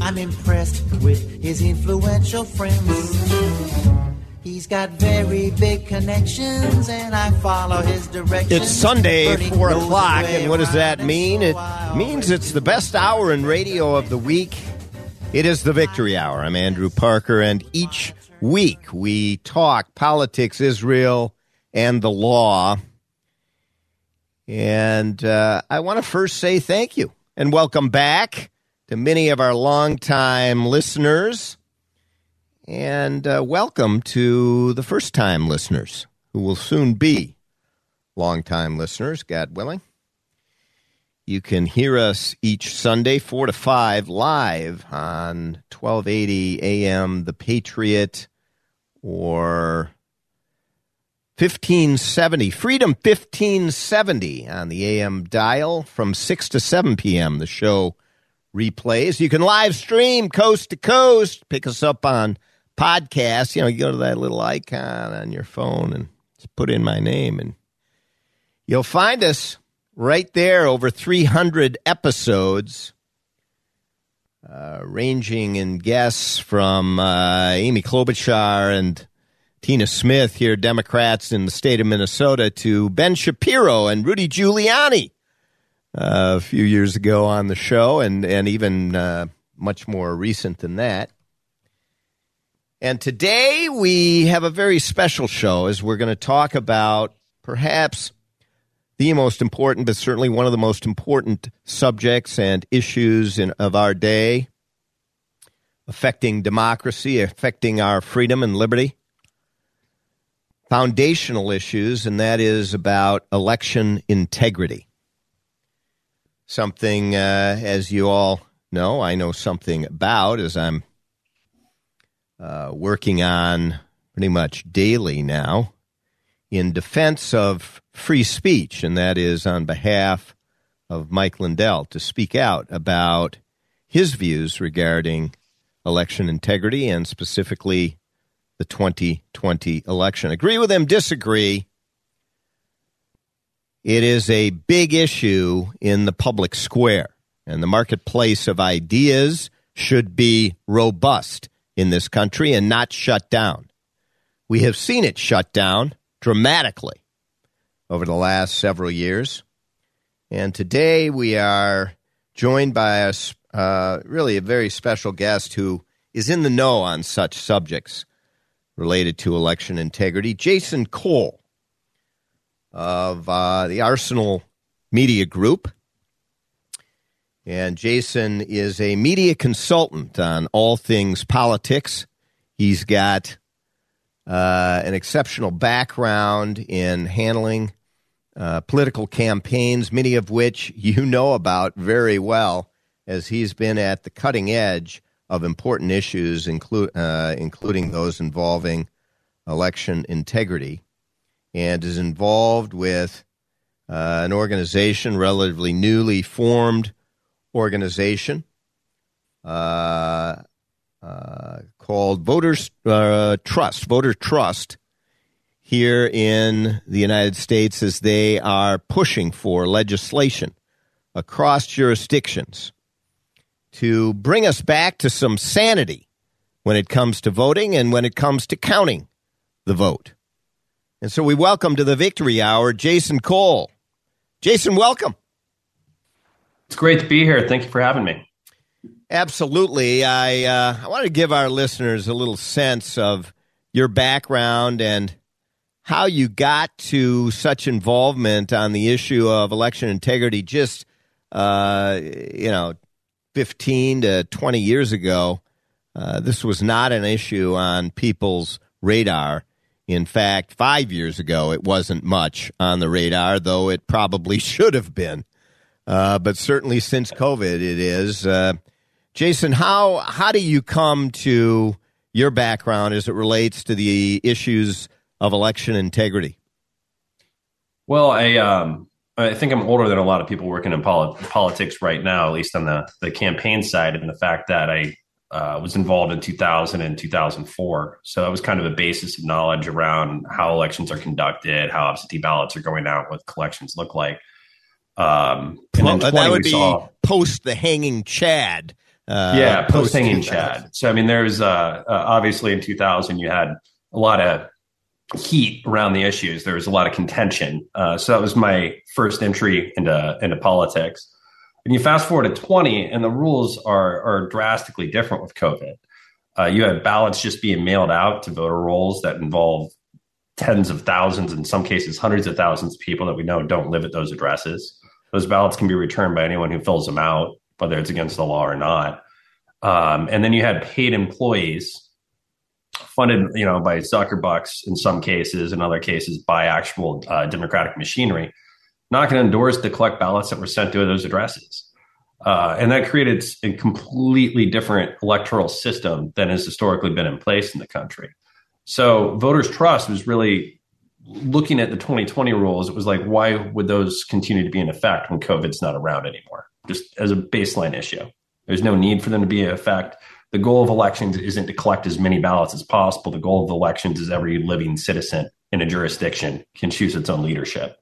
I'm impressed with his influential friends. He's got very big connections, and I follow his directions. It's Sunday, 4 o'clock, and what does that mean? It means it's the best hour in radio of the week. It is the Victory Hour. I'm Andrew Parker, and each week we talk politics, Israel, and the law. And uh, I want to first say thank you and welcome back to many of our longtime listeners. And uh, welcome to the first time listeners who will soon be longtime listeners, God willing. You can hear us each Sunday, 4 to 5, live on 1280 AM The Patriot or 1570, Freedom 1570 on the AM dial from 6 to 7 p.m. The show replays. You can live stream coast to coast. Pick us up on podcasts. You know, you go to that little icon on your phone and just put in my name, and you'll find us right there. Over 300 episodes, uh, ranging in guests from uh, Amy Klobuchar and Tina Smith here, Democrats in the state of Minnesota, to Ben Shapiro and Rudy Giuliani a few years ago on the show, and and even uh, much more recent than that. And today we have a very special show as we're going to talk about perhaps the most important, but certainly one of the most important subjects and issues in, of our day affecting democracy, affecting our freedom and liberty. Foundational issues, and that is about election integrity. Something, uh, as you all know, I know something about as I'm uh, working on pretty much daily now in defense of free speech, and that is on behalf of Mike Lindell to speak out about his views regarding election integrity and specifically the 2020 election. Agree with him, disagree. It is a big issue in the public square, and the marketplace of ideas should be robust in this country and not shut down. We have seen it shut down dramatically over the last several years. And today we are joined by a, uh, really a very special guest who is in the know on such subjects related to election integrity, Jason Cole of uh, the Arsenal Media Group. And Jason is a media consultant on all things politics. He's got uh, an exceptional background in handling uh, political campaigns, many of which you know about very well, as he's been at the cutting edge of important issues, inclu- uh, including those involving election integrity, and is involved with uh, an organization, relatively newly formed organization uh, uh, called Voters uh, Trust, Voter Trust, here in the United States as they are pushing for legislation across jurisdictions to bring us back to some sanity when it comes to voting and when it comes to counting the vote. And so we welcome to the Victory Hour Jason Cole. Jason, welcome. It's great to be here. Thank you for having me. Absolutely. I uh, I want to give our listeners a little sense of your background and how you got to such involvement on the issue of election integrity just uh, you know 15 to 20 years ago uh, this was not an issue on people's radar in fact 5 years ago it wasn't much on the radar though it probably should have been uh, but certainly since covid it is uh, Jason how how do you come to your background as it relates to the issues of election integrity? Well, I um, I think I'm older than a lot of people working in polit- politics right now, at least on the the campaign side, and the fact that I uh, was involved in 2000 and 2004, so that was kind of a basis of knowledge around how elections are conducted, how absentee ballots are going out, what collections look like. Um, and well, that would be saw, post the hanging Chad. Uh, yeah, post hanging Chad. So I mean, there's uh, uh, obviously in 2000 you had a lot of heat around the issues. There was a lot of contention. Uh, so that was my first entry into into politics. And you fast forward to 20, and the rules are are drastically different with COVID. Uh, you had ballots just being mailed out to voter rolls that involve tens of thousands, in some cases hundreds of thousands of people that we know don't live at those addresses. Those ballots can be returned by anyone who fills them out, whether it's against the law or not. Um, and then you had paid employees funded, you know, by Zuckerbucks in some cases, in other cases by actual uh, democratic machinery, on doors to collect ballots that were sent to those addresses. Uh, and that created a completely different electoral system than has historically been in place in the country. So voters' trust was really looking at the 2020 rules. It was like, why would those continue to be in effect when COVID's not around anymore? Just as a baseline issue. There's no need for them to be in effect the goal of elections isn't to collect as many ballots as possible. The goal of elections is every living citizen in a jurisdiction can choose its own leadership.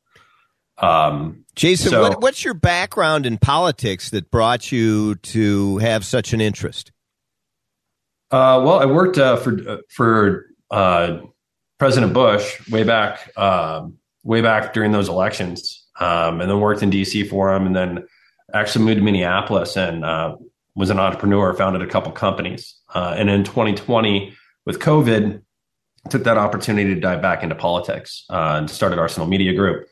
Um, Jason, so, what, what's your background in politics that brought you to have such an interest? Uh, well, I worked uh, for uh, for uh, President Bush way back um, way back during those elections, um, and then worked in D.C. for him, and then actually moved to Minneapolis and uh, was an entrepreneur, founded a couple companies. Uh, and in 2020, with COVID, took that opportunity to dive back into politics uh, and started Arsenal Media Group.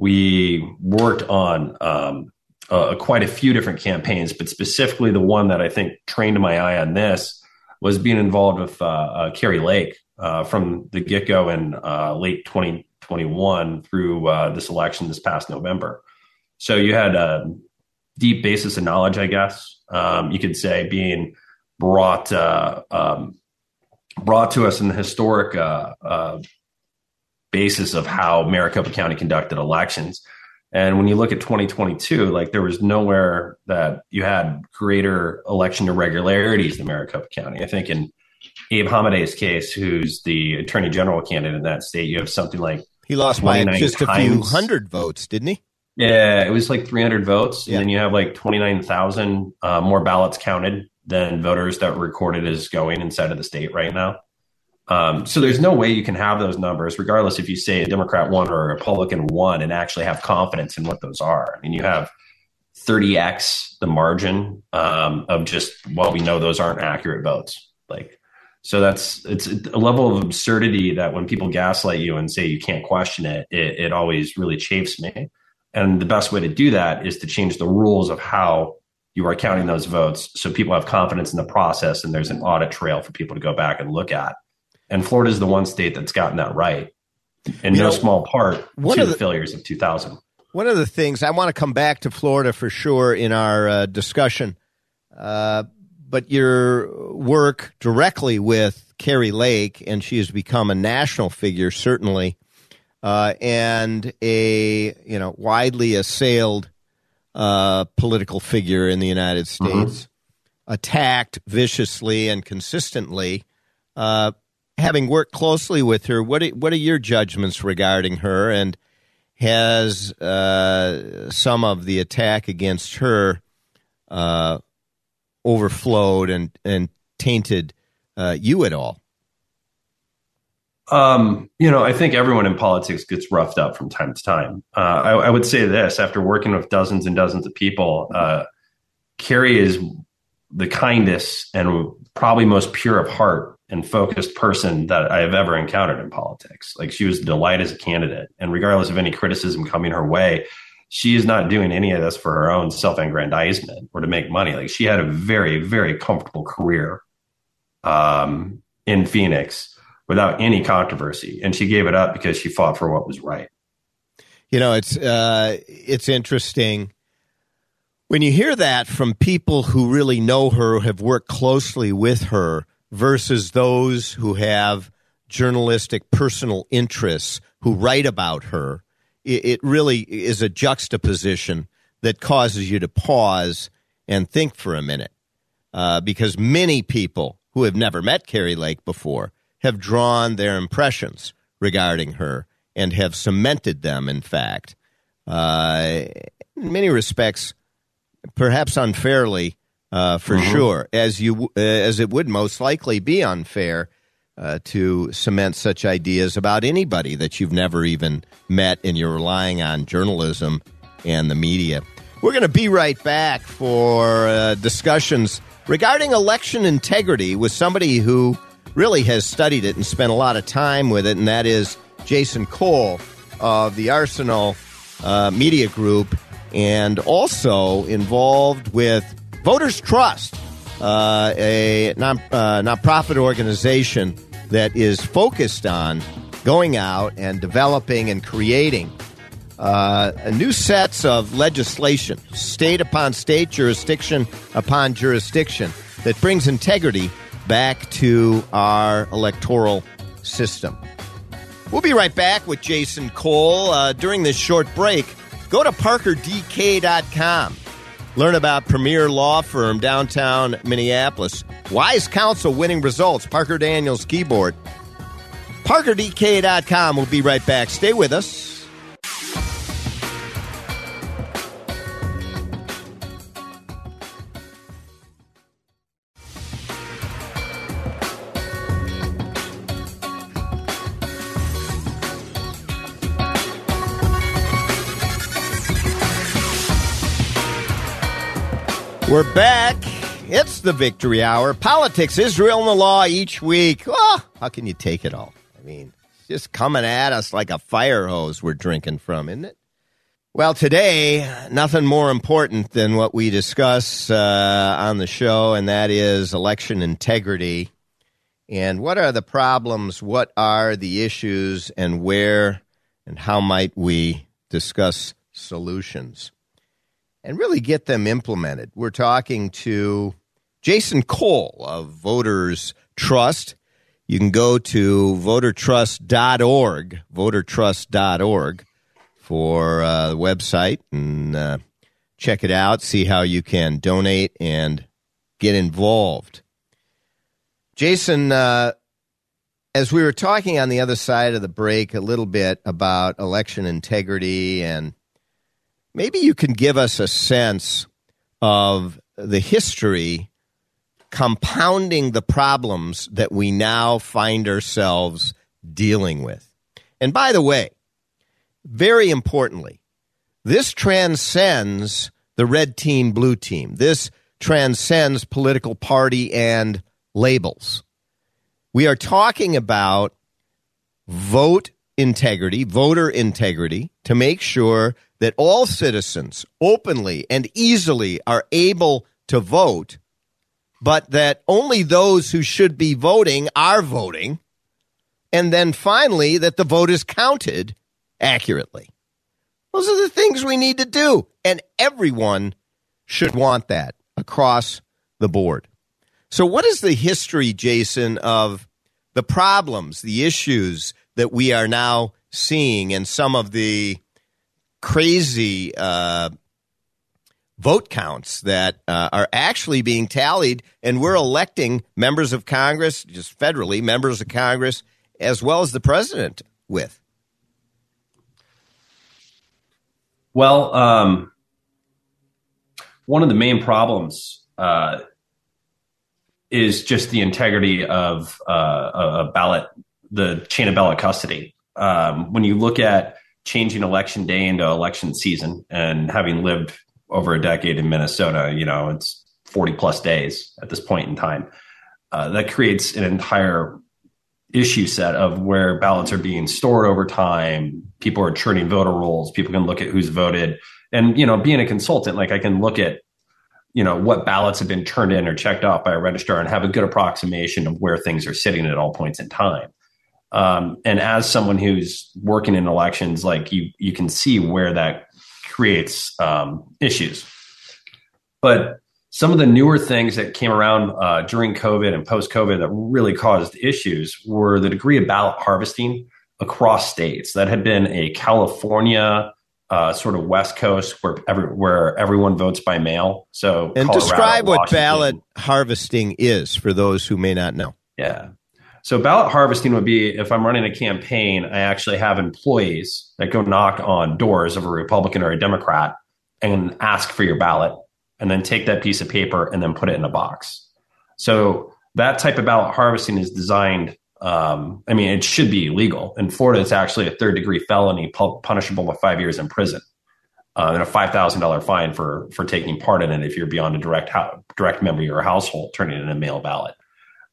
We worked on um, uh, quite a few different campaigns, but specifically the one that I think trained my eye on this was being involved with uh, uh, Kari Lake uh, from the get go in late 2021 through this election this past November. So you had a deep basis of knowledge, I guess, um, you could say, being brought uh, um, brought to us in the historic uh, uh, basis of how Maricopa County conducted elections. And when you look at 2022, like there was nowhere that you had greater election irregularities than Maricopa County. I think in Abe Hamadeh's case, who's the attorney general candidate in that state, you have something like he lost by just times. a few hundred votes, didn't he? Yeah, it was like 300 votes, and then you have like 29,000 uh, more ballots counted than voters that were recorded as going inside of the state right now. Um, so there's no way you can have those numbers, regardless if you say a Democrat won or a Republican won, and actually have confidence in what those are. I mean, you have 30x the margin um, of just well, we know those aren't accurate votes. Like, so that's it's a level of absurdity that when people gaslight you and say you can't question it, it, it always really chafes me. And the best way to do that is to change the rules of how you are counting those votes so people have confidence in the process and there's an audit trail for people to go back and look at. And Florida is the one state that's gotten that right, in you no know, small part to the, the, failures of 2000. One of the things I want to come back to Florida for sure in our uh, discussion, uh, but your work directly with Kari Lake, and she has become a national figure, certainly uh, and a you know widely assailed uh, political figure in the United mm-hmm. States, mm-hmm. attacked viciously and consistently. Uh, having worked closely with her, what are, what are your judgments regarding her? And has uh, some of the attack against her uh, overflowed and and tainted uh, you at all? Um, you know, I think everyone in politics gets roughed up from time to time. Uh, I, I, would say this after working with dozens and dozens of people, uh, Kari is the kindest and probably most pure of heart and focused person that I have ever encountered in politics. Like she was delight as a candidate. And regardless of any criticism coming her way, she is not doing any of this for her own self aggrandizement or to make money. Like she had a very, very comfortable career um, in Phoenix without any controversy. And she gave it up because she fought for what was right. You know, it's uh, it's interesting when you hear that from people who really know her, have worked closely with her, versus those who have journalistic personal interests who write about her. It, it really is a juxtaposition that causes you to pause and think for a minute, uh, because many people who have never met Kari Lake before have drawn their impressions regarding her and have cemented them, in fact. Uh, in many respects, perhaps unfairly, uh, for mm-hmm. sure, as you uh, as it would most likely be unfair uh, to cement such ideas about anybody that you've never even met, and you're relying on journalism and the media. We're going to be right back for uh, discussions regarding election integrity with somebody who really has studied it and spent a lot of time with it, and that is Jason Cole of the Arsenal uh, Media Group and also involved with Voters Trust, uh, a non, uh, nonprofit organization that is focused on going out and developing and creating uh, new sets of legislation, state upon state, jurisdiction upon jurisdiction, that brings integrity back to our electoral system. We'll be right back with Jason Cole uh, during this short break. Go to parkerdk.com. Learn about premier law firm downtown Minneapolis. Wise counsel winning results. Parker Daniels Kibort. ParkerDK.com. We'll be right back. Stay with us. We're back. It's the victory hour. Politics, Israel, and the law each week. Oh, how can you take it all? I mean, it's just coming at us like a fire hose we're drinking from, isn't it? Well, today, nothing more important than what we discuss uh, on the show, and that is election integrity. And what are the problems? What are the issues? And where and how might we discuss solutions? And really get them implemented. We're talking to Jason Cole of Voters Trust. You can go to votertrust.org, votertrust.org for uh, the website and uh, check it out, see how you can donate and get involved. Jason, uh, as we were talking on the other side of the break a little bit about election integrity and maybe you can give us a sense of the history compounding the problems that we now find ourselves dealing with. And by the way, very importantly, this transcends the red team, blue team. This transcends political party and labels. We are talking about vote integrity, voter integrity, to make sure that all citizens openly and easily are able to vote, but that only those who should be voting are voting. And then finally, that the vote is counted accurately. Those are the things we need to do. And everyone should want that across the board. So, what is the history, Jason, of the problems, the issues that we are now seeing, and some of the crazy uh, vote counts that uh, are actually being tallied, and we're electing members of Congress, just federally, members of Congress, as well as the president with? Well, um, one of the main problems uh, is just the integrity of uh, a ballot, the chain of ballot custody. Um, when you look at changing election day into election season and having lived over a decade in Minnesota, you know, it's 40 plus days at this point in time. Uh, that creates an entire issue set of where ballots are being stored over time. People are churning voter rolls. People can look at who's voted. And, you know, being a consultant, like I can look at, you know, what ballots have been turned in or checked off by a registrar and have a good approximation of where things are sitting at all points in time. Um, and as someone who's working in elections, like you, you can see where that creates um, issues. But some of the newer things that came around uh, during COVID and post COVID that really caused issues were the degree of ballot harvesting across states. That had been a California uh, sort of West Coast where every, where everyone votes by mail. So and Colorado, describe what Washington. ballot harvesting is for those who may not know. Yeah. So ballot harvesting would be if I'm running a campaign, I actually have employees that go knock on doors of a Republican or a Democrat and ask for your ballot and then take that piece of paper and then put it in a box. So that type of ballot harvesting is designed. Um, I mean, it should be illegal. In Florida, it's actually a third degree felony, punishable by five years in prison, uh, and a five thousand dollar fine for for taking part in it if you're beyond a direct direct member of your household turning in a mail ballot.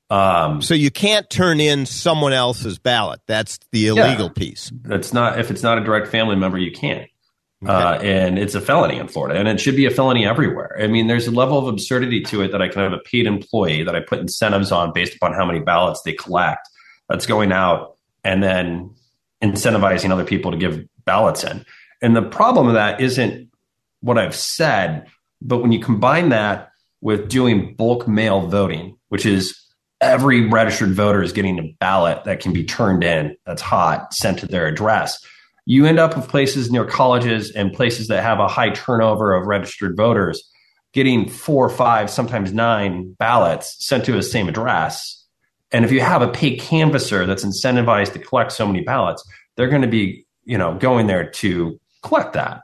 Um, so you can't turn in someone else's ballot. That's the illegal yeah, piece. That's not if it's not a direct family member, you can't. Okay. Uh, and it's a felony in Florida, and it should be a felony everywhere. I mean, there's a level of absurdity to it that I can have a paid employee that I put incentives on based upon how many ballots they collect that's going out, and then incentivizing other people to give ballots in. And the problem of that isn't what I've said, but when you combine that with doing bulk mail voting, which is every registered voter is getting a ballot that can be turned in that's hot, sent to their address you end up with places near colleges and places that have a high turnover of registered voters getting four, five, sometimes nine ballots sent to the same address. And if you have a paid canvasser that's incentivized to collect so many ballots, they're going to be, you know, going there to collect that.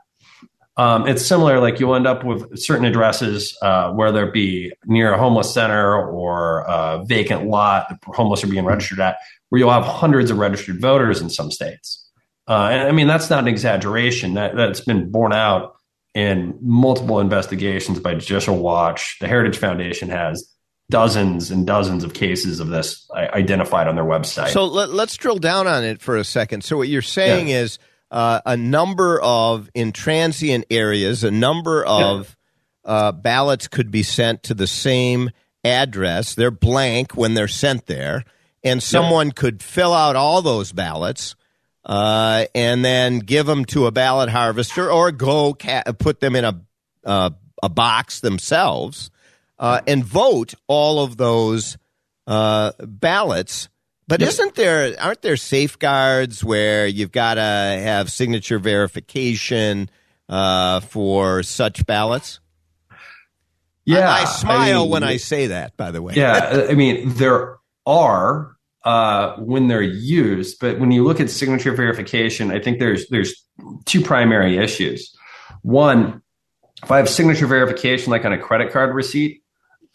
Um, it's similar, like you'll end up with certain addresses, uh, whether it be near a homeless center or a vacant lot, the homeless are being registered at, where you'll have hundreds of registered voters in some states. Uh, and I mean, that's not an exaggeration. That, that's been borne out in multiple investigations by Judicial Watch. The Heritage Foundation has dozens and dozens of cases of this identified on their website. So let, us drill down on it for a second. So what you're saying yeah. is uh, a number of in transient areas, a number of uh, ballots could be sent to the same address. They're blank when they're sent there, and someone yeah. could fill out all those ballots uh, and then give them to a ballot harvester or go ca- put them in a uh, a box themselves uh, and vote all of those uh, ballots. But isn't there aren't there safeguards where you've got to have signature verification uh, for such ballots? Yeah, I, I smile I mean, when I say that. By the way, yeah, I mean there are uh, when they're used. But when you look at signature verification, I think there's there's two primary issues. One, if I have signature verification like on a credit card receipt,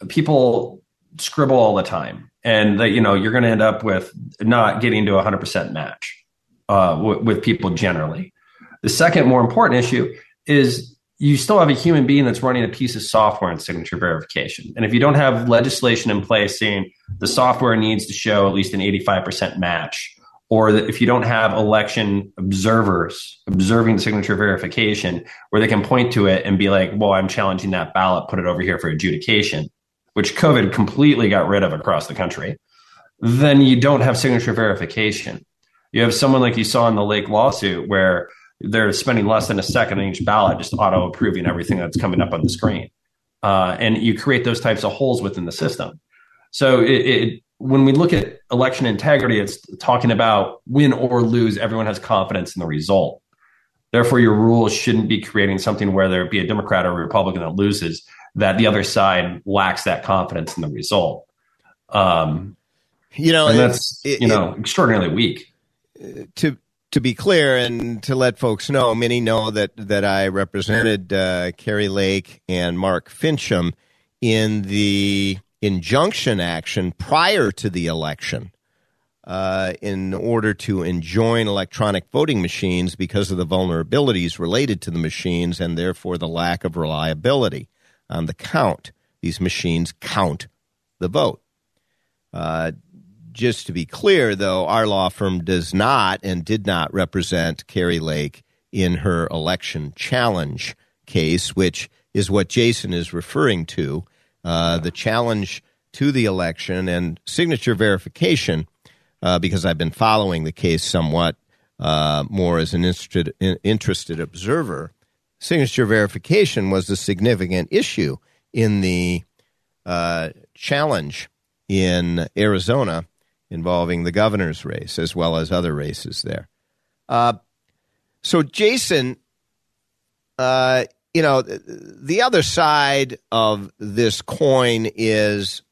people scribble all the time, and that you know you're going to end up with not getting to a 100% match uh, w- with people generally. The second, more important issue is you still have a human being that's running a piece of software in signature verification. And if you don't have legislation in place saying the software needs to show at least an 85% match, or if you don't have election observers observing the signature verification where they can point to it and be like, well, I'm challenging that ballot, put it over here for adjudication, which COVID completely got rid of across the country, then you don't have signature verification. You have someone like you saw in the Lake lawsuit where they're spending less than a second on each ballot, just auto approving everything that's coming up on the screen. Uh, and you create those types of holes within the system. So it, it, when we look at election integrity, it's talking about win or lose, everyone has confidence in the result. Therefore, your rules shouldn't be creating something where there be a Democrat or a Republican that loses, that the other side lacks that confidence in the result. Um, you know, and that's it, you know extraordinarily weak. To to be clear and to let folks know, many know that that I represented uh, Kari Lake and Mark Finchem in the injunction action prior to the election uh, in order to enjoin electronic voting machines because of the vulnerabilities related to the machines and therefore the lack of reliability on the count. these machines count the vote. Uh, just to be clear, though, our law firm does not and did not represent Kari Lake in her election challenge case, which is what Jason is referring to. Uh, the challenge to the election and signature verification, uh, because I've been following the case somewhat uh, more as an interested, interested observer. Signature verification was a significant issue in the uh, challenge in Arizona involving the governor's race as well as other races there. Uh, so, Jason, uh, you know, the other side of this coin is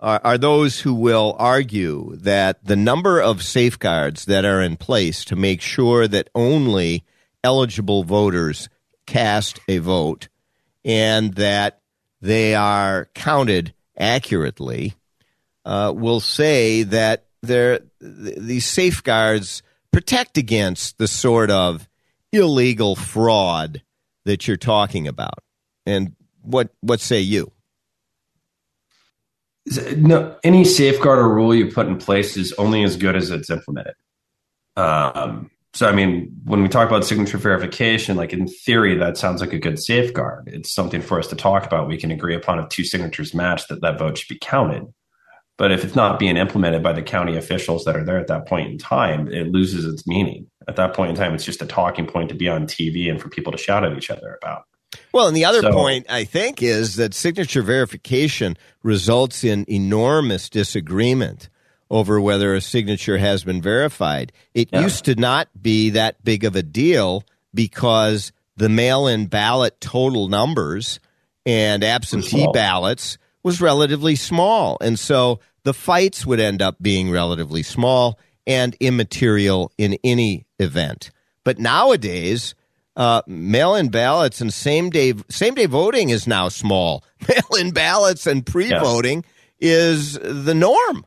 are, are, those who will argue that the number of safeguards that are in place to make sure that only eligible voters cast a vote and that they are counted accurately uh, will say that these safeguards protect against the sort of illegal fraud that you're talking about. And what what say you? No, any safeguard or rule you put in place is only as good as it's implemented. Um, so, I mean, when we talk about signature verification, like in theory, that sounds like a good safeguard. It's something for us to talk about. We can agree upon if two signatures match that that vote should be counted. But if it's not being implemented by the county officials that are there at that point in time, it loses its meaning. At that point in time, it's just a talking point to be on TV and for people to shout at each other about. Well, and the other so, point I think is that signature verification results in enormous disagreement over whether a signature has been verified. It yeah. used to not be that big of a deal because the mail in ballot total numbers and absentee ballots was relatively small. And so the fights would end up being relatively small and immaterial in any event. But nowadays, uh, mail-in ballots and same day same day voting is now small. Mail-in ballots and pre-voting yeah. is the norm.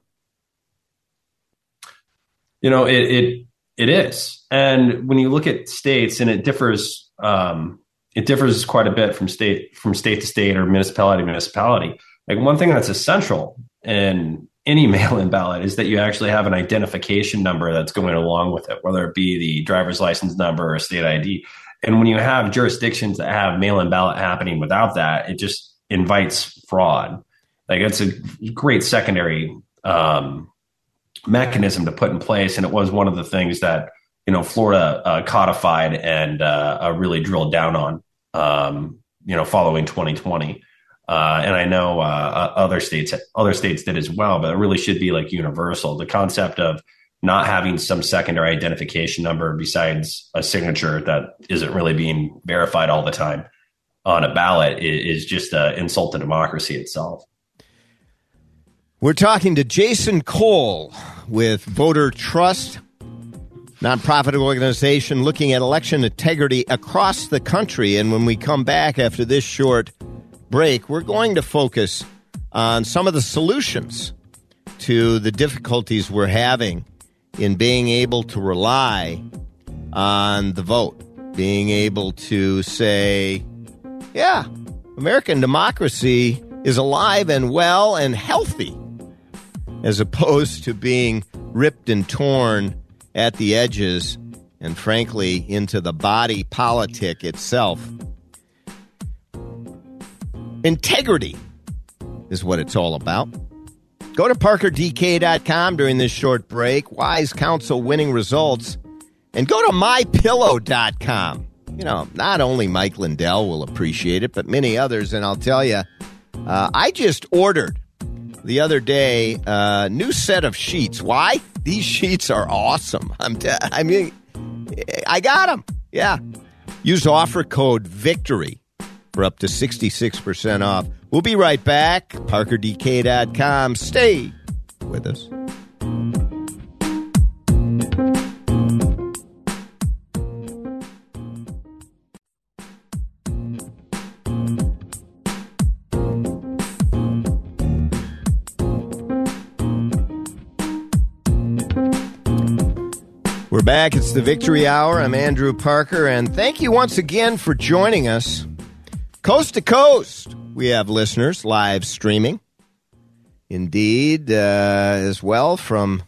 You know, it, it it is, and when you look at states, and it differs. Um, it differs quite a bit from state from state to state or municipality to municipality. Like one thing that's essential in any mail-in ballot is that you actually have an identification number that's going along with it, whether it be the driver's license number or state ID. And when you have jurisdictions that have mail-in ballot happening without that, it just invites fraud. Like it's a great secondary um, mechanism to put in place, and it was one of the things that you know Florida uh, codified and uh, really drilled down on. Um, you know, following 2020. Uh, and I know uh, other states other states did as well, but it really should be like universal. The concept of not having some secondary identification number besides a signature that isn't really being verified all the time on a ballot is, just an insult to democracy itself. We're talking to Jason Cole with Voter Trust, nonprofit organization looking at election integrity across the country. And when we come back after this short break, we're going to focus on some of the solutions to the difficulties we're having in being able to rely on the vote, being able to say, yeah, American democracy is alive and well and healthy, as opposed to being ripped and torn at the edges and, frankly, into the body politic itself. Integrity is what it's all about. Go to parkerdk.com during this short break. Wise counsel winning results. And go to mypillow.com. You know, not only Mike Lindell will appreciate it, but many others. And I'll tell you, uh, I just ordered the other day a uh, new set of sheets. Why? These sheets are awesome. I'm t- I mean, I got them. Yeah. Use offer code VICTORY for up to 66% off. We'll be right back. ParkerDK.com. Stay with us. We're back. It's the Victory Hour. I'm Andrew Parker, and thank you once again for joining us coast to coast We have listeners live streaming. Indeed, uh, as well from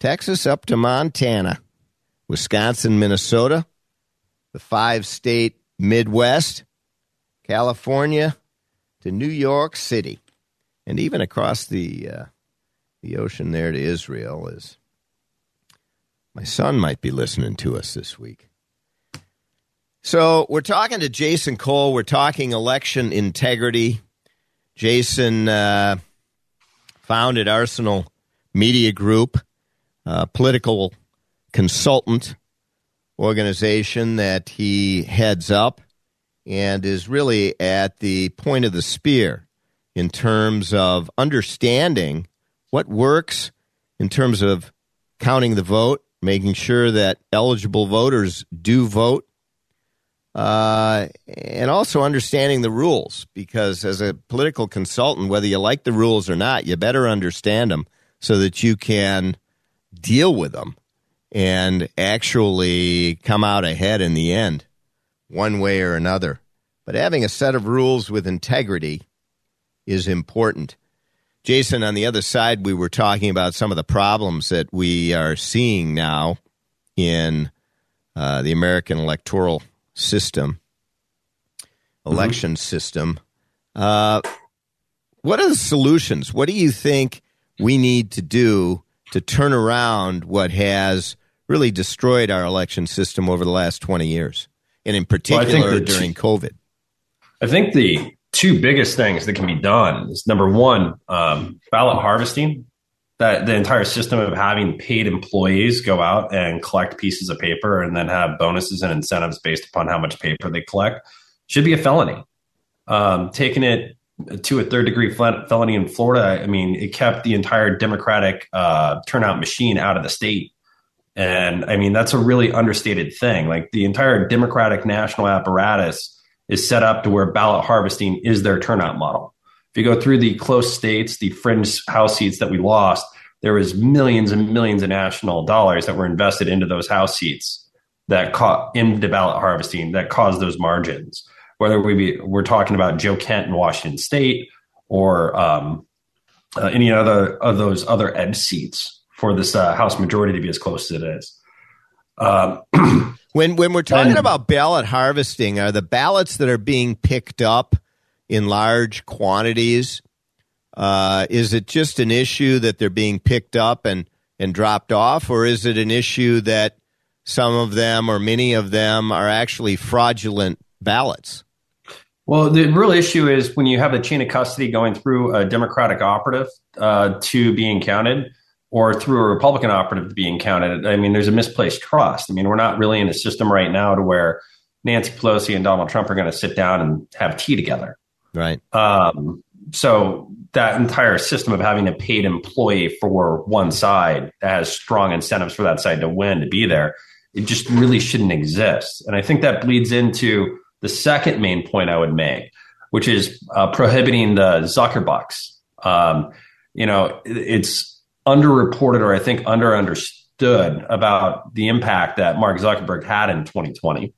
Texas up to Montana, Wisconsin, Minnesota, the five state Midwest, California to New York City, and even across the uh, the ocean there to Israel. Is my son might be listening to us this week. So we're talking to Jason Cole. We're talking election integrity. Jason uh, founded Arsenal Media Group, a political consultant organization that he heads up and is really at the point of the spear in terms of understanding what works in terms of counting the vote, making sure that eligible voters do vote, uh, and also understanding the rules because as a political consultant, whether you like the rules or not, you better understand them so that you can deal with them and actually come out ahead in the end, one way or another. But having a set of rules with integrity is important. Jason, on the other side, we were talking about some of the problems that we are seeing now in uh, the American electoral system, election mm-hmm. system. Uh, what are the solutions? What do you think we need to do to turn around what has really destroyed our election system over the last 20 years, and in particular well, during COVID? I think the two biggest things that can be done is number one, um, ballot harvesting that the entire system of having paid employees go out and collect pieces of paper and then have bonuses and incentives based upon how much paper they collect should be a felony. Um, taking it to a third degree felony in Florida, I mean, it kept the entire Democratic uh, turnout machine out of the state. And I mean, that's a really understated thing. Like the entire Democratic national apparatus is set up to where ballot harvesting is their turnout model. If you go through the close states, the fringe House seats that we lost, there was millions and millions of national dollars that were invested into those House seats that caught into ballot harvesting that caused those margins. Whether we be, we're talking about Joe Kent in Washington State or um, uh, any other of those other edge seats for this uh, House majority to be as close as it is. Um, when when we're talking and, about ballot harvesting, are the ballots that are being picked up in large quantities? Uh, is it just an issue that they're being picked up and, and dropped off, or is it an issue that some of them or many of them are actually fraudulent ballots? Well, the real issue is when you have a chain of custody going through a Democratic operative uh, to being counted or through a Republican operative to being counted. I mean, there's a misplaced trust. I mean, we're not really in a system right now to where Nancy Pelosi and Donald Trump are going to sit down and have tea together. Right. Um, so that entire system of having a paid employee for one side that has strong incentives for that side to win to be there, it just really shouldn't exist. And I think that bleeds into the second main point I would make, which is uh, prohibiting the Zuckerbucks. Um, you know, it's underreported or I think underunderstood about the impact that Mark Zuckerberg had in 2020.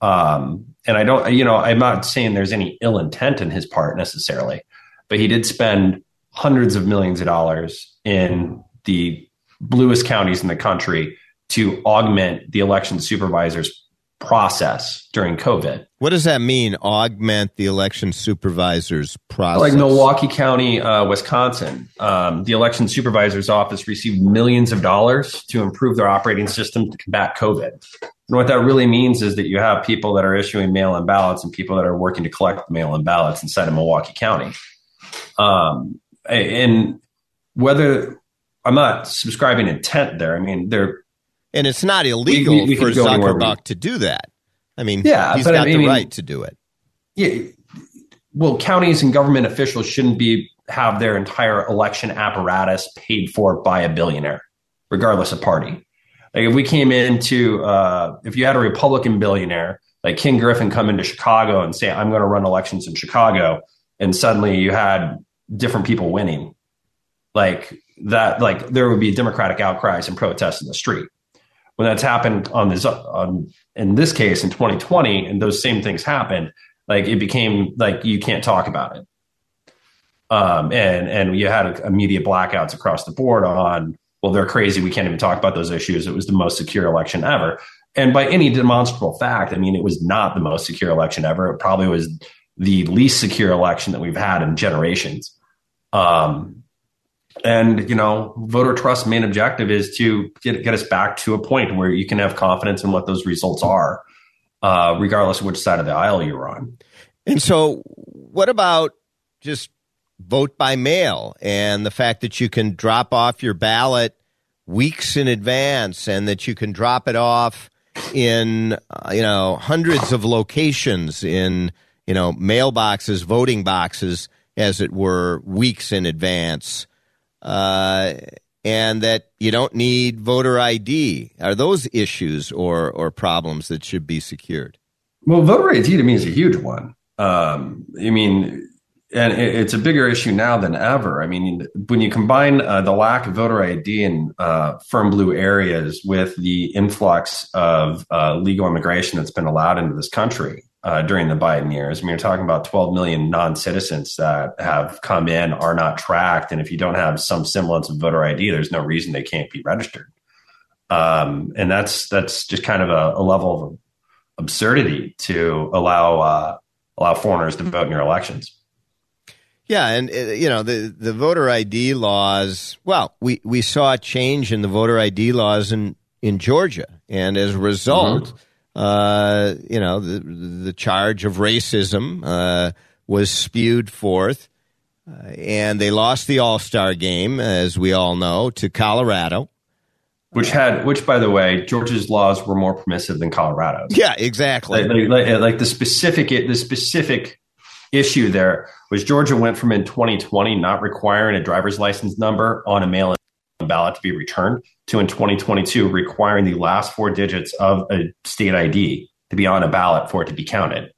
Um, and I don't, you know, I'm not saying there's any ill intent in his part necessarily, but he did spend hundreds of millions of dollars in the bluest counties in the country to augment the election supervisors process during COVID. What does that mean? Augment the election supervisor's process? Like Milwaukee County, uh, Wisconsin, um, the election supervisor's office received millions of dollars to improve their operating system to combat COVID. And what that really means is that you have people that are issuing mail in ballots and people that are working to collect mail in ballots inside of Milwaukee County. Um, and whether I'm not subscribing intent there, I mean, they're and it's not illegal we, we, we for Zuckerberg to do that. I mean, yeah, he's got I mean, the right to do it. Yeah. Well, counties and government officials shouldn't be have their entire election apparatus paid for by a billionaire, regardless of party. Like if we came into, uh, if you had a Republican billionaire like Ken Griffin come into Chicago and say, "I'm going to run elections in Chicago," and suddenly you had different people winning, like that, like there would be Democratic outcries and protests in the street when that's happened on this on in this case in 2020 and those same things happened Like it became like you can't talk about it. Um, and and you had immediate blackouts across the board on well they're crazy we can't even talk about those issues. It was the most secure election ever. And by any demonstrable fact i mean it was not the most secure election ever. It probably was the least secure election that we've had in generations. Um, and you know voter trust main objective is to get, get us back to a point where you can have confidence in what those results are uh, regardless of which side of the aisle you're on. And so what about just vote by mail and the fact that you can drop off your ballot weeks in advance and that you can drop it off in uh, you know hundreds of locations in you know mailboxes voting boxes as it were weeks in advance uh, and that you don't need voter ID are those issues or or problems that should be secured? Well voter ID to me is a huge one. Um, I mean and it's a bigger issue now than ever. I mean, when you combine uh, the lack of voter ID in uh, firm blue areas with the influx of uh, legal immigration that's been allowed into this country uh, during the Biden years, I mean, you're talking about 12 million non citizens that have come in, are not tracked. And if you don't have some semblance of voter ID, there's no reason they can't be registered. Um, and that's that's just kind of a, a level of absurdity to allow uh, allow foreigners to vote in your elections. Yeah, and uh, you know the the voter ID laws. Well, we we saw a change in the voter ID laws in in Georgia, and as a result, mm-hmm. Uh, you know the the charge of racism uh, was spewed forth, uh, and they lost the All Star game, as we all know, to Colorado. Which had, which by the way, Georgia's laws were more permissive than Colorado's. Yeah, exactly. Like, like, like the specific, the specific issue there was Georgia went from in 2020 not requiring a driver's license number on a mail ballot to be returned to in 2022 requiring the last four digits of a state ID to be on a ballot for it to be counted,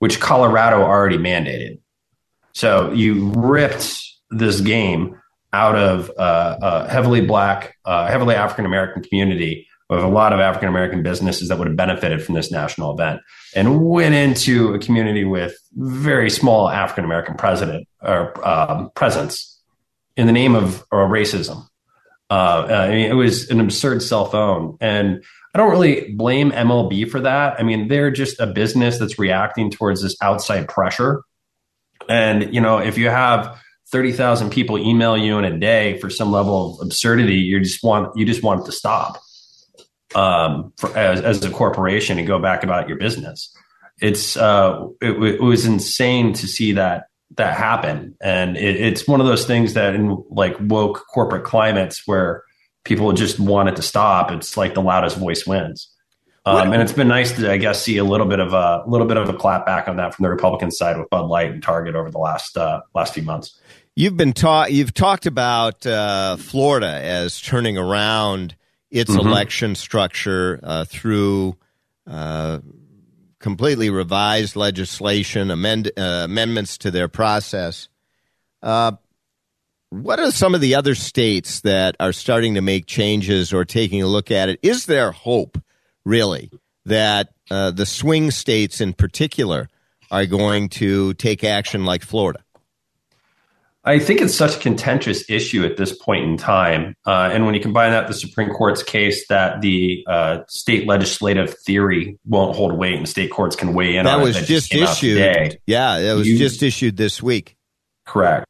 which Colorado already mandated. So you ripped this game out of uh, a heavily black, uh, heavily African American community with a lot of African American businesses that would have benefited from this national event and went into a community with very small African American president or um, presence in the name of racism. Uh, I mean, it was an absurd cell phone, and I don't really blame MLB for that. I mean, they're just a business that's reacting towards this outside pressure, and you know, if you have thirty thousand people email you in a day for some level of absurdity, you just want you just want it to stop um, for, as, as a corporation and go back about your business. It's uh, it, it was insane to see that that happen, and it, it's one of those things that in like woke corporate climates where people just want it to stop. It's like the loudest voice wins. Um, and it's been nice to, I guess, see a little bit of a little bit of a clap back on that from the Republican side with Bud Light and Target over the last uh, last few months. You've been taught. You've talked about uh, Florida as turning around its mm-hmm. election structure uh, through uh, completely revised legislation, amend, uh, amendments to their process. Uh, what are some of the other states that are starting to make changes or taking a look at it? Is there hope, really, that uh, the swing states in particular are going to take action like Florida? I think it's such a contentious issue at this point in time. Uh, and when you combine that with the Supreme Court's case that the uh, state legislative theory won't hold weight and state courts can weigh in that on was it, that just, just issued. Yeah, that was you, just issued this week. Correct.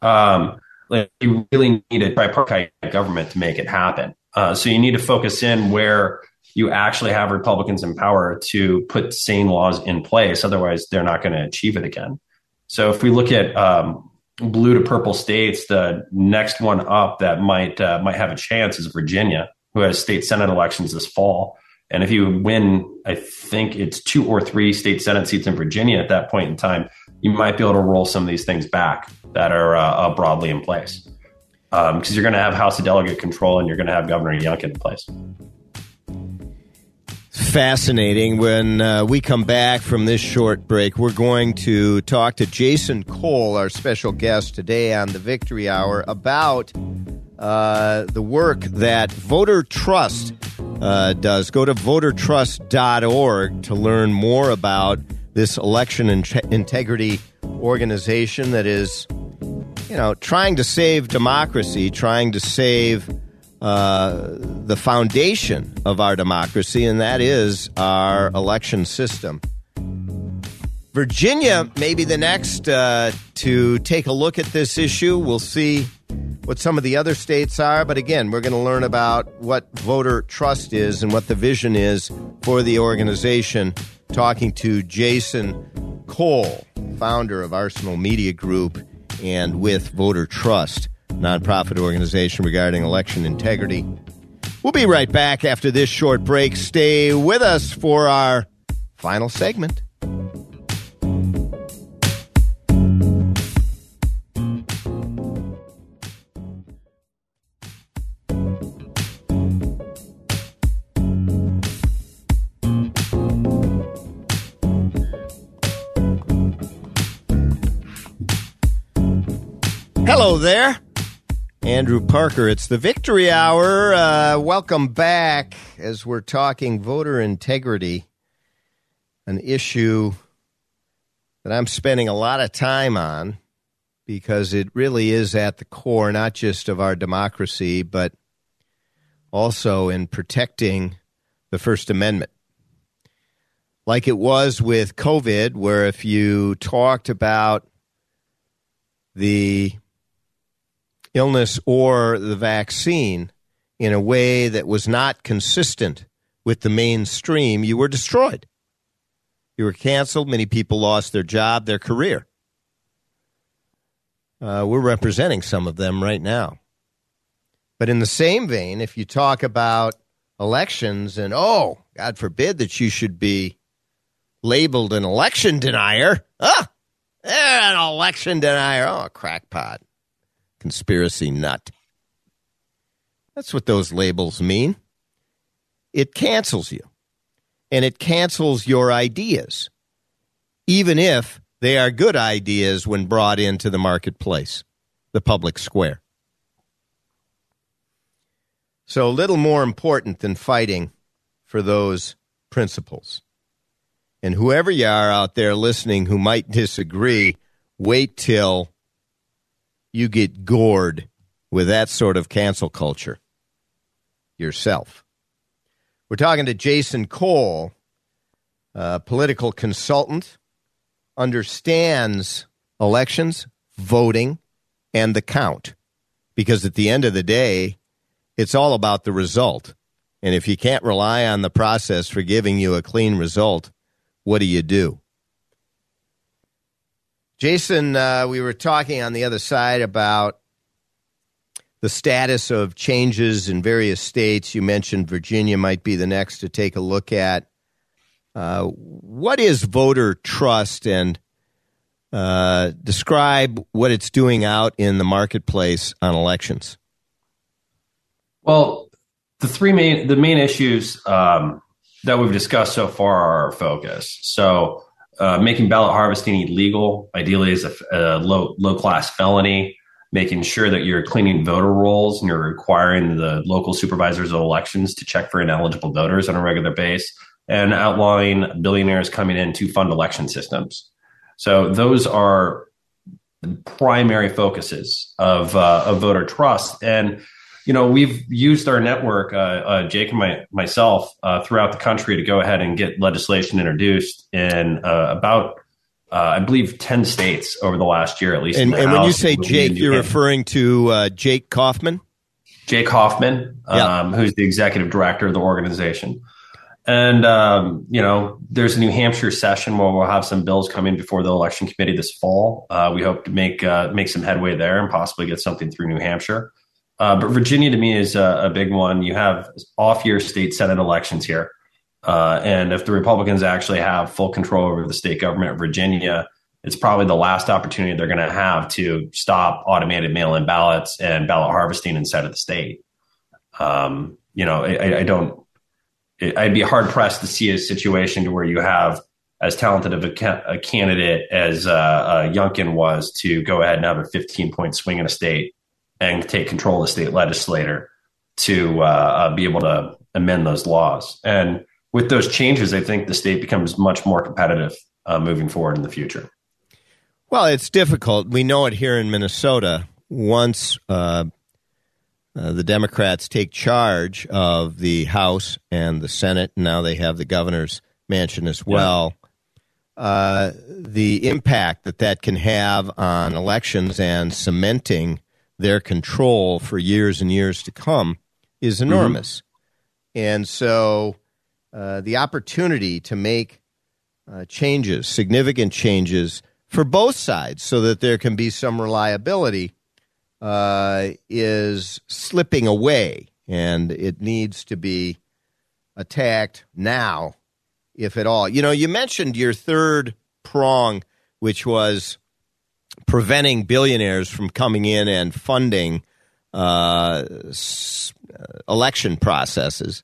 Um, like you really need a tripartite government to make it happen. Uh, so you need to focus in where you actually have Republicans in power to put sane laws in place. Otherwise, they're not going to achieve it again. So if we look at um, blue to purple states, the next one up that might uh, might have a chance is Virginia, who has state senate elections this fall. And if you win, I think it's two or three state senate seats in Virginia at that point in time, you might be able to roll some of these things back that are uh, uh broadly in place. Because um, you're going to have House of Delegate control and you're going to have Governor Youngkin in place fascinating. When uh, we come back from this short break, we're going to talk to Jason Cole, our special guest today on the Victory Hour, about uh, the work that Voter Trust uh, does. Go to votertrust.org to learn more about this election in- integrity organization that is, you know, trying to save democracy, trying to save uh, the foundation of our democracy, and that is our election system. Virginia may be the next uh, to take a look at this issue. We'll see what some of the other states are, but again, we're going to learn about what voter trust is and what the vision is for the organization. Talking to Jason Cole, founder of Arsenal Media Group, and with Voter Trust, nonprofit organization regarding election integrity. We'll be right back after this short break. Stay with us for our final segment. Hello there. Andrew Parker. It's the Victory Hour. Uh, welcome back as we're talking voter integrity, an issue that I'm spending a lot of time on because it really is at the core not just of our democracy, but also in protecting the First Amendment. Like it was with COVID, where if you talked about the illness or the vaccine in a way that was not consistent with the mainstream, you were destroyed. You were canceled. Many people lost their job, their career. Uh, we're representing some of them right now. But in the same vein, if you talk about elections and, oh, God forbid that you should be labeled an election denier. Ah, an election denier. Oh, crackpot conspiracy nut. That's what those labels mean. It cancels you, and it cancels your ideas, even if they are good ideas when brought into the marketplace, the public square. So, a little more important than fighting for those principles. And whoever you are out there listening who might disagree, wait till you get gored with that sort of cancel culture yourself. We're talking to Jason Cole, a political consultant, understands elections, voting, and the count. Because at the end of the day, it's all about the result. And if you can't rely on the process for giving you a clean result, what do you do? Jason, uh, we were talking on the other side about the status of changes in various states. You mentioned Virginia might be the next to take a look at. Uh, what is voter trust and uh, describe what it's doing out in the marketplace on elections? Well, the three main the main issues um, that we've discussed so far are our focus. So uh, making ballot harvesting illegal, ideally as a, a low low class felony, making sure that you're cleaning voter rolls and you're requiring the local supervisors of elections to check for ineligible voters on a regular basis, and outlawing billionaires coming in to fund election systems. So those are primary focuses of uh, of voter trust and you know, we've used our network, uh, uh, Jake and my, myself, uh, throughout the country to go ahead and get legislation introduced in uh, about, uh, I believe, 10 states over the last year, at least. And, and when you say Jake, you're referring to uh, Jake Kaufman? Jake Hoffman, um, who's the executive director of the organization. And, um, you know, there's a New Hampshire session where we'll have some bills coming before the election committee this fall. we hope to make make some headway there and possibly get something through New Hampshire. Uh, but Virginia to me is a, a, big one. You have off year state Senate elections here. Uh, and if the Republicans actually have full control over the state government of Virginia, it's probably the last opportunity they're going to have to stop automated mail in ballots and ballot harvesting inside of the state. Um, you know, I, I don't, it, I'd be hard pressed to see a situation to where you have as talented of a, ca- a candidate as uh, uh, Youngkin was to go ahead and have a 15 point swing in a state and take control of the state legislator to uh, uh, be able to amend those laws. And with those changes, I think the state becomes much more competitive uh, moving forward in the future. Well, it's difficult. We know it here in Minnesota. Once uh, uh, the Democrats take charge of the House and the Senate, and now they have the governor's mansion as well. Yeah. Uh, the impact that that can have on elections and cementing their control for years and years to come is mm-hmm. enormous. Mm-hmm. And so uh, the opportunity to make uh, changes, significant changes for both sides, so that there can be some reliability, uh, is slipping away. And it needs to be attacked now, if at all. You know, you mentioned your third prong, which was preventing billionaires from coming in and funding uh, s- uh, election processes.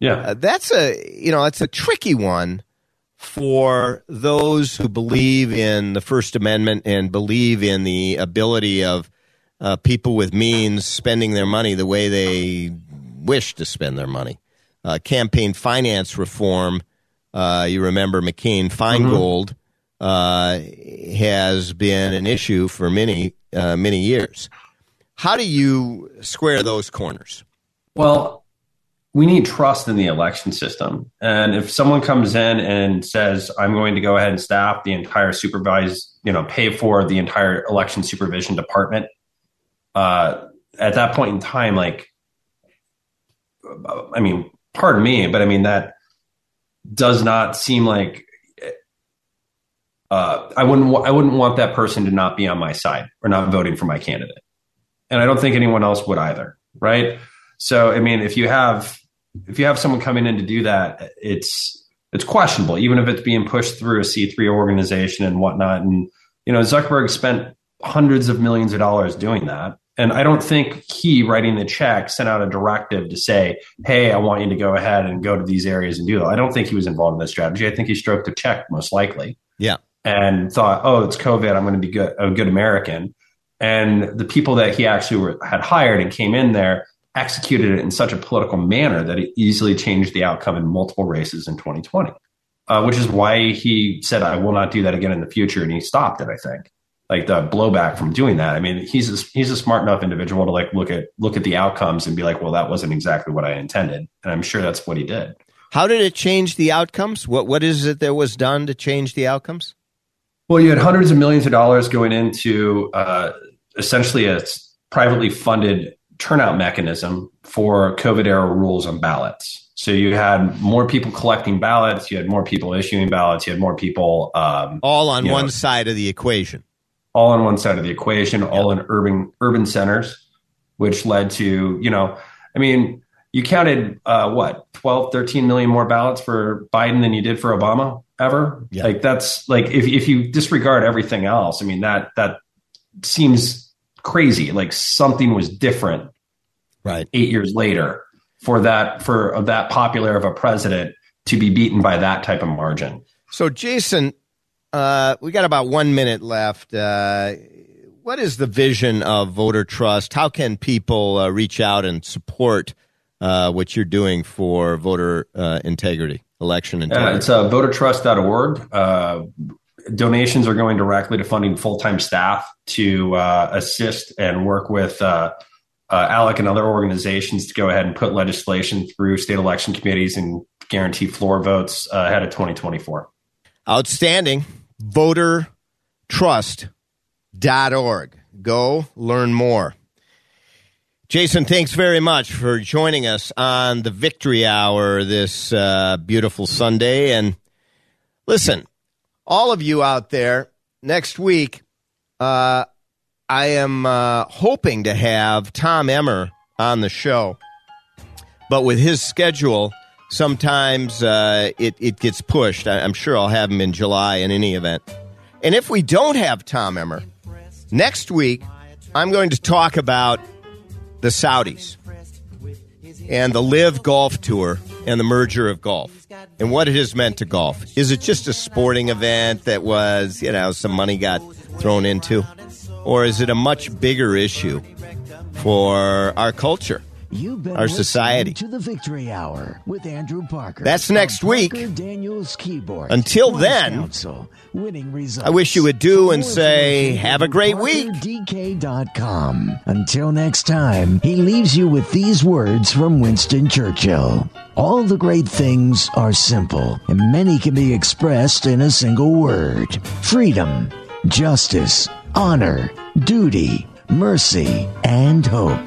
Yeah, uh, that's a you know it's a tricky one for those who believe in the First Amendment and believe in the ability of uh, people with means spending their money the way they wish to spend their money. Uh, campaign finance reform. Uh, you remember McCain Feingold mm-hmm. Has been an issue for many many years. How do you square those corners? Well, we need trust in the election system. And if someone comes in and says, I'm going to go ahead and staff the entire supervised, you know, pay for the entire election supervision department, uh, at that point in time, like, I mean, pardon me, but I mean, that does not seem like uh, I wouldn't I wouldn't want that person to not be on my side or not voting for my candidate, and I don't think anyone else would either, right? So, I mean, if you have if you have someone coming in to do that, it's it's questionable, even if it's being pushed through a C three organization and whatnot. And you know, Zuckerberg spent hundreds of millions of dollars doing that. And I don't think he writing the check sent out a directive to say, "Hey, I want you to go ahead and go to these areas and do that." I don't think he was involved in that strategy. I think he stroked a check, most likely. Yeah, and thought, "Oh, it's COVID. I'm going to be good, a good American." And the people that he actually were, had hired and came in there executed it in such a political manner that it easily changed the outcome in multiple races in 2020, uh, which is why he said, I will not do that again in the future. And he stopped it, I think. Like the blowback from doing that. I mean, he's a, he's a smart enough individual to like look at look at the outcomes and be like, well, that wasn't exactly what I intended, and I'm sure that's what he did. How did it change the outcomes? What what is it that was done to change the outcomes? Well, you had hundreds of millions of dollars going into uh, essentially a privately funded turnout mechanism for COVID era rules on ballots. So you had more people collecting ballots, you had more people issuing ballots, you had more people um, all on one know, side of the equation. All on one side of the equation, yep. all in urban urban centers, which led to you know, I mean, you counted uh, what 12, 13 million more ballots for Biden than you did for Obama ever. Yep. Like that's like if if you disregard everything else, I mean that that seems crazy. Like something was different, right? Eight years later, for that for that popular of a president to be beaten by that type of margin. So, Jason, uh, we got about one minute left. Uh, what is the vision of voter trust? How can people uh, reach out and support uh, what you're doing for voter uh, integrity, election integrity? it's uh, votertrust.org. Uh, donations are going directly to funding full time staff to uh, assist and work with uh, uh, ALEC and other organizations to go ahead and put legislation through state election committees and guarantee floor votes uh, ahead of 2024. Outstanding. Votertrust.org. Go learn more. Jason, thanks very much for joining us on the Victory Hour this uh, beautiful Sunday. And listen, all of you out there, next week, uh, I am uh, hoping to have Tom Emmer on the show. But with his schedule, sometimes uh, it, it gets pushed. I, am sure I'll have him in July in any event. And if we don't have Tom Emmer, next week, I'm going to talk about the Saudis and the LIV Golf Tour and the merger of golf and what it has meant to golf. Is it just a sporting event that was, you know, some money got thrown into? Or is it a much bigger issue for our culture You've been our society. to the Victory Hour with Andrew Parker. That's next week. Parker Daniels Kibort. Until then, winning results. I wish you would do and say, have a great week. Until next time, he leaves you with these words from Winston Churchill. All the great things are simple, and many can be expressed in a single word. Freedom, justice, honor, duty, mercy, and hope.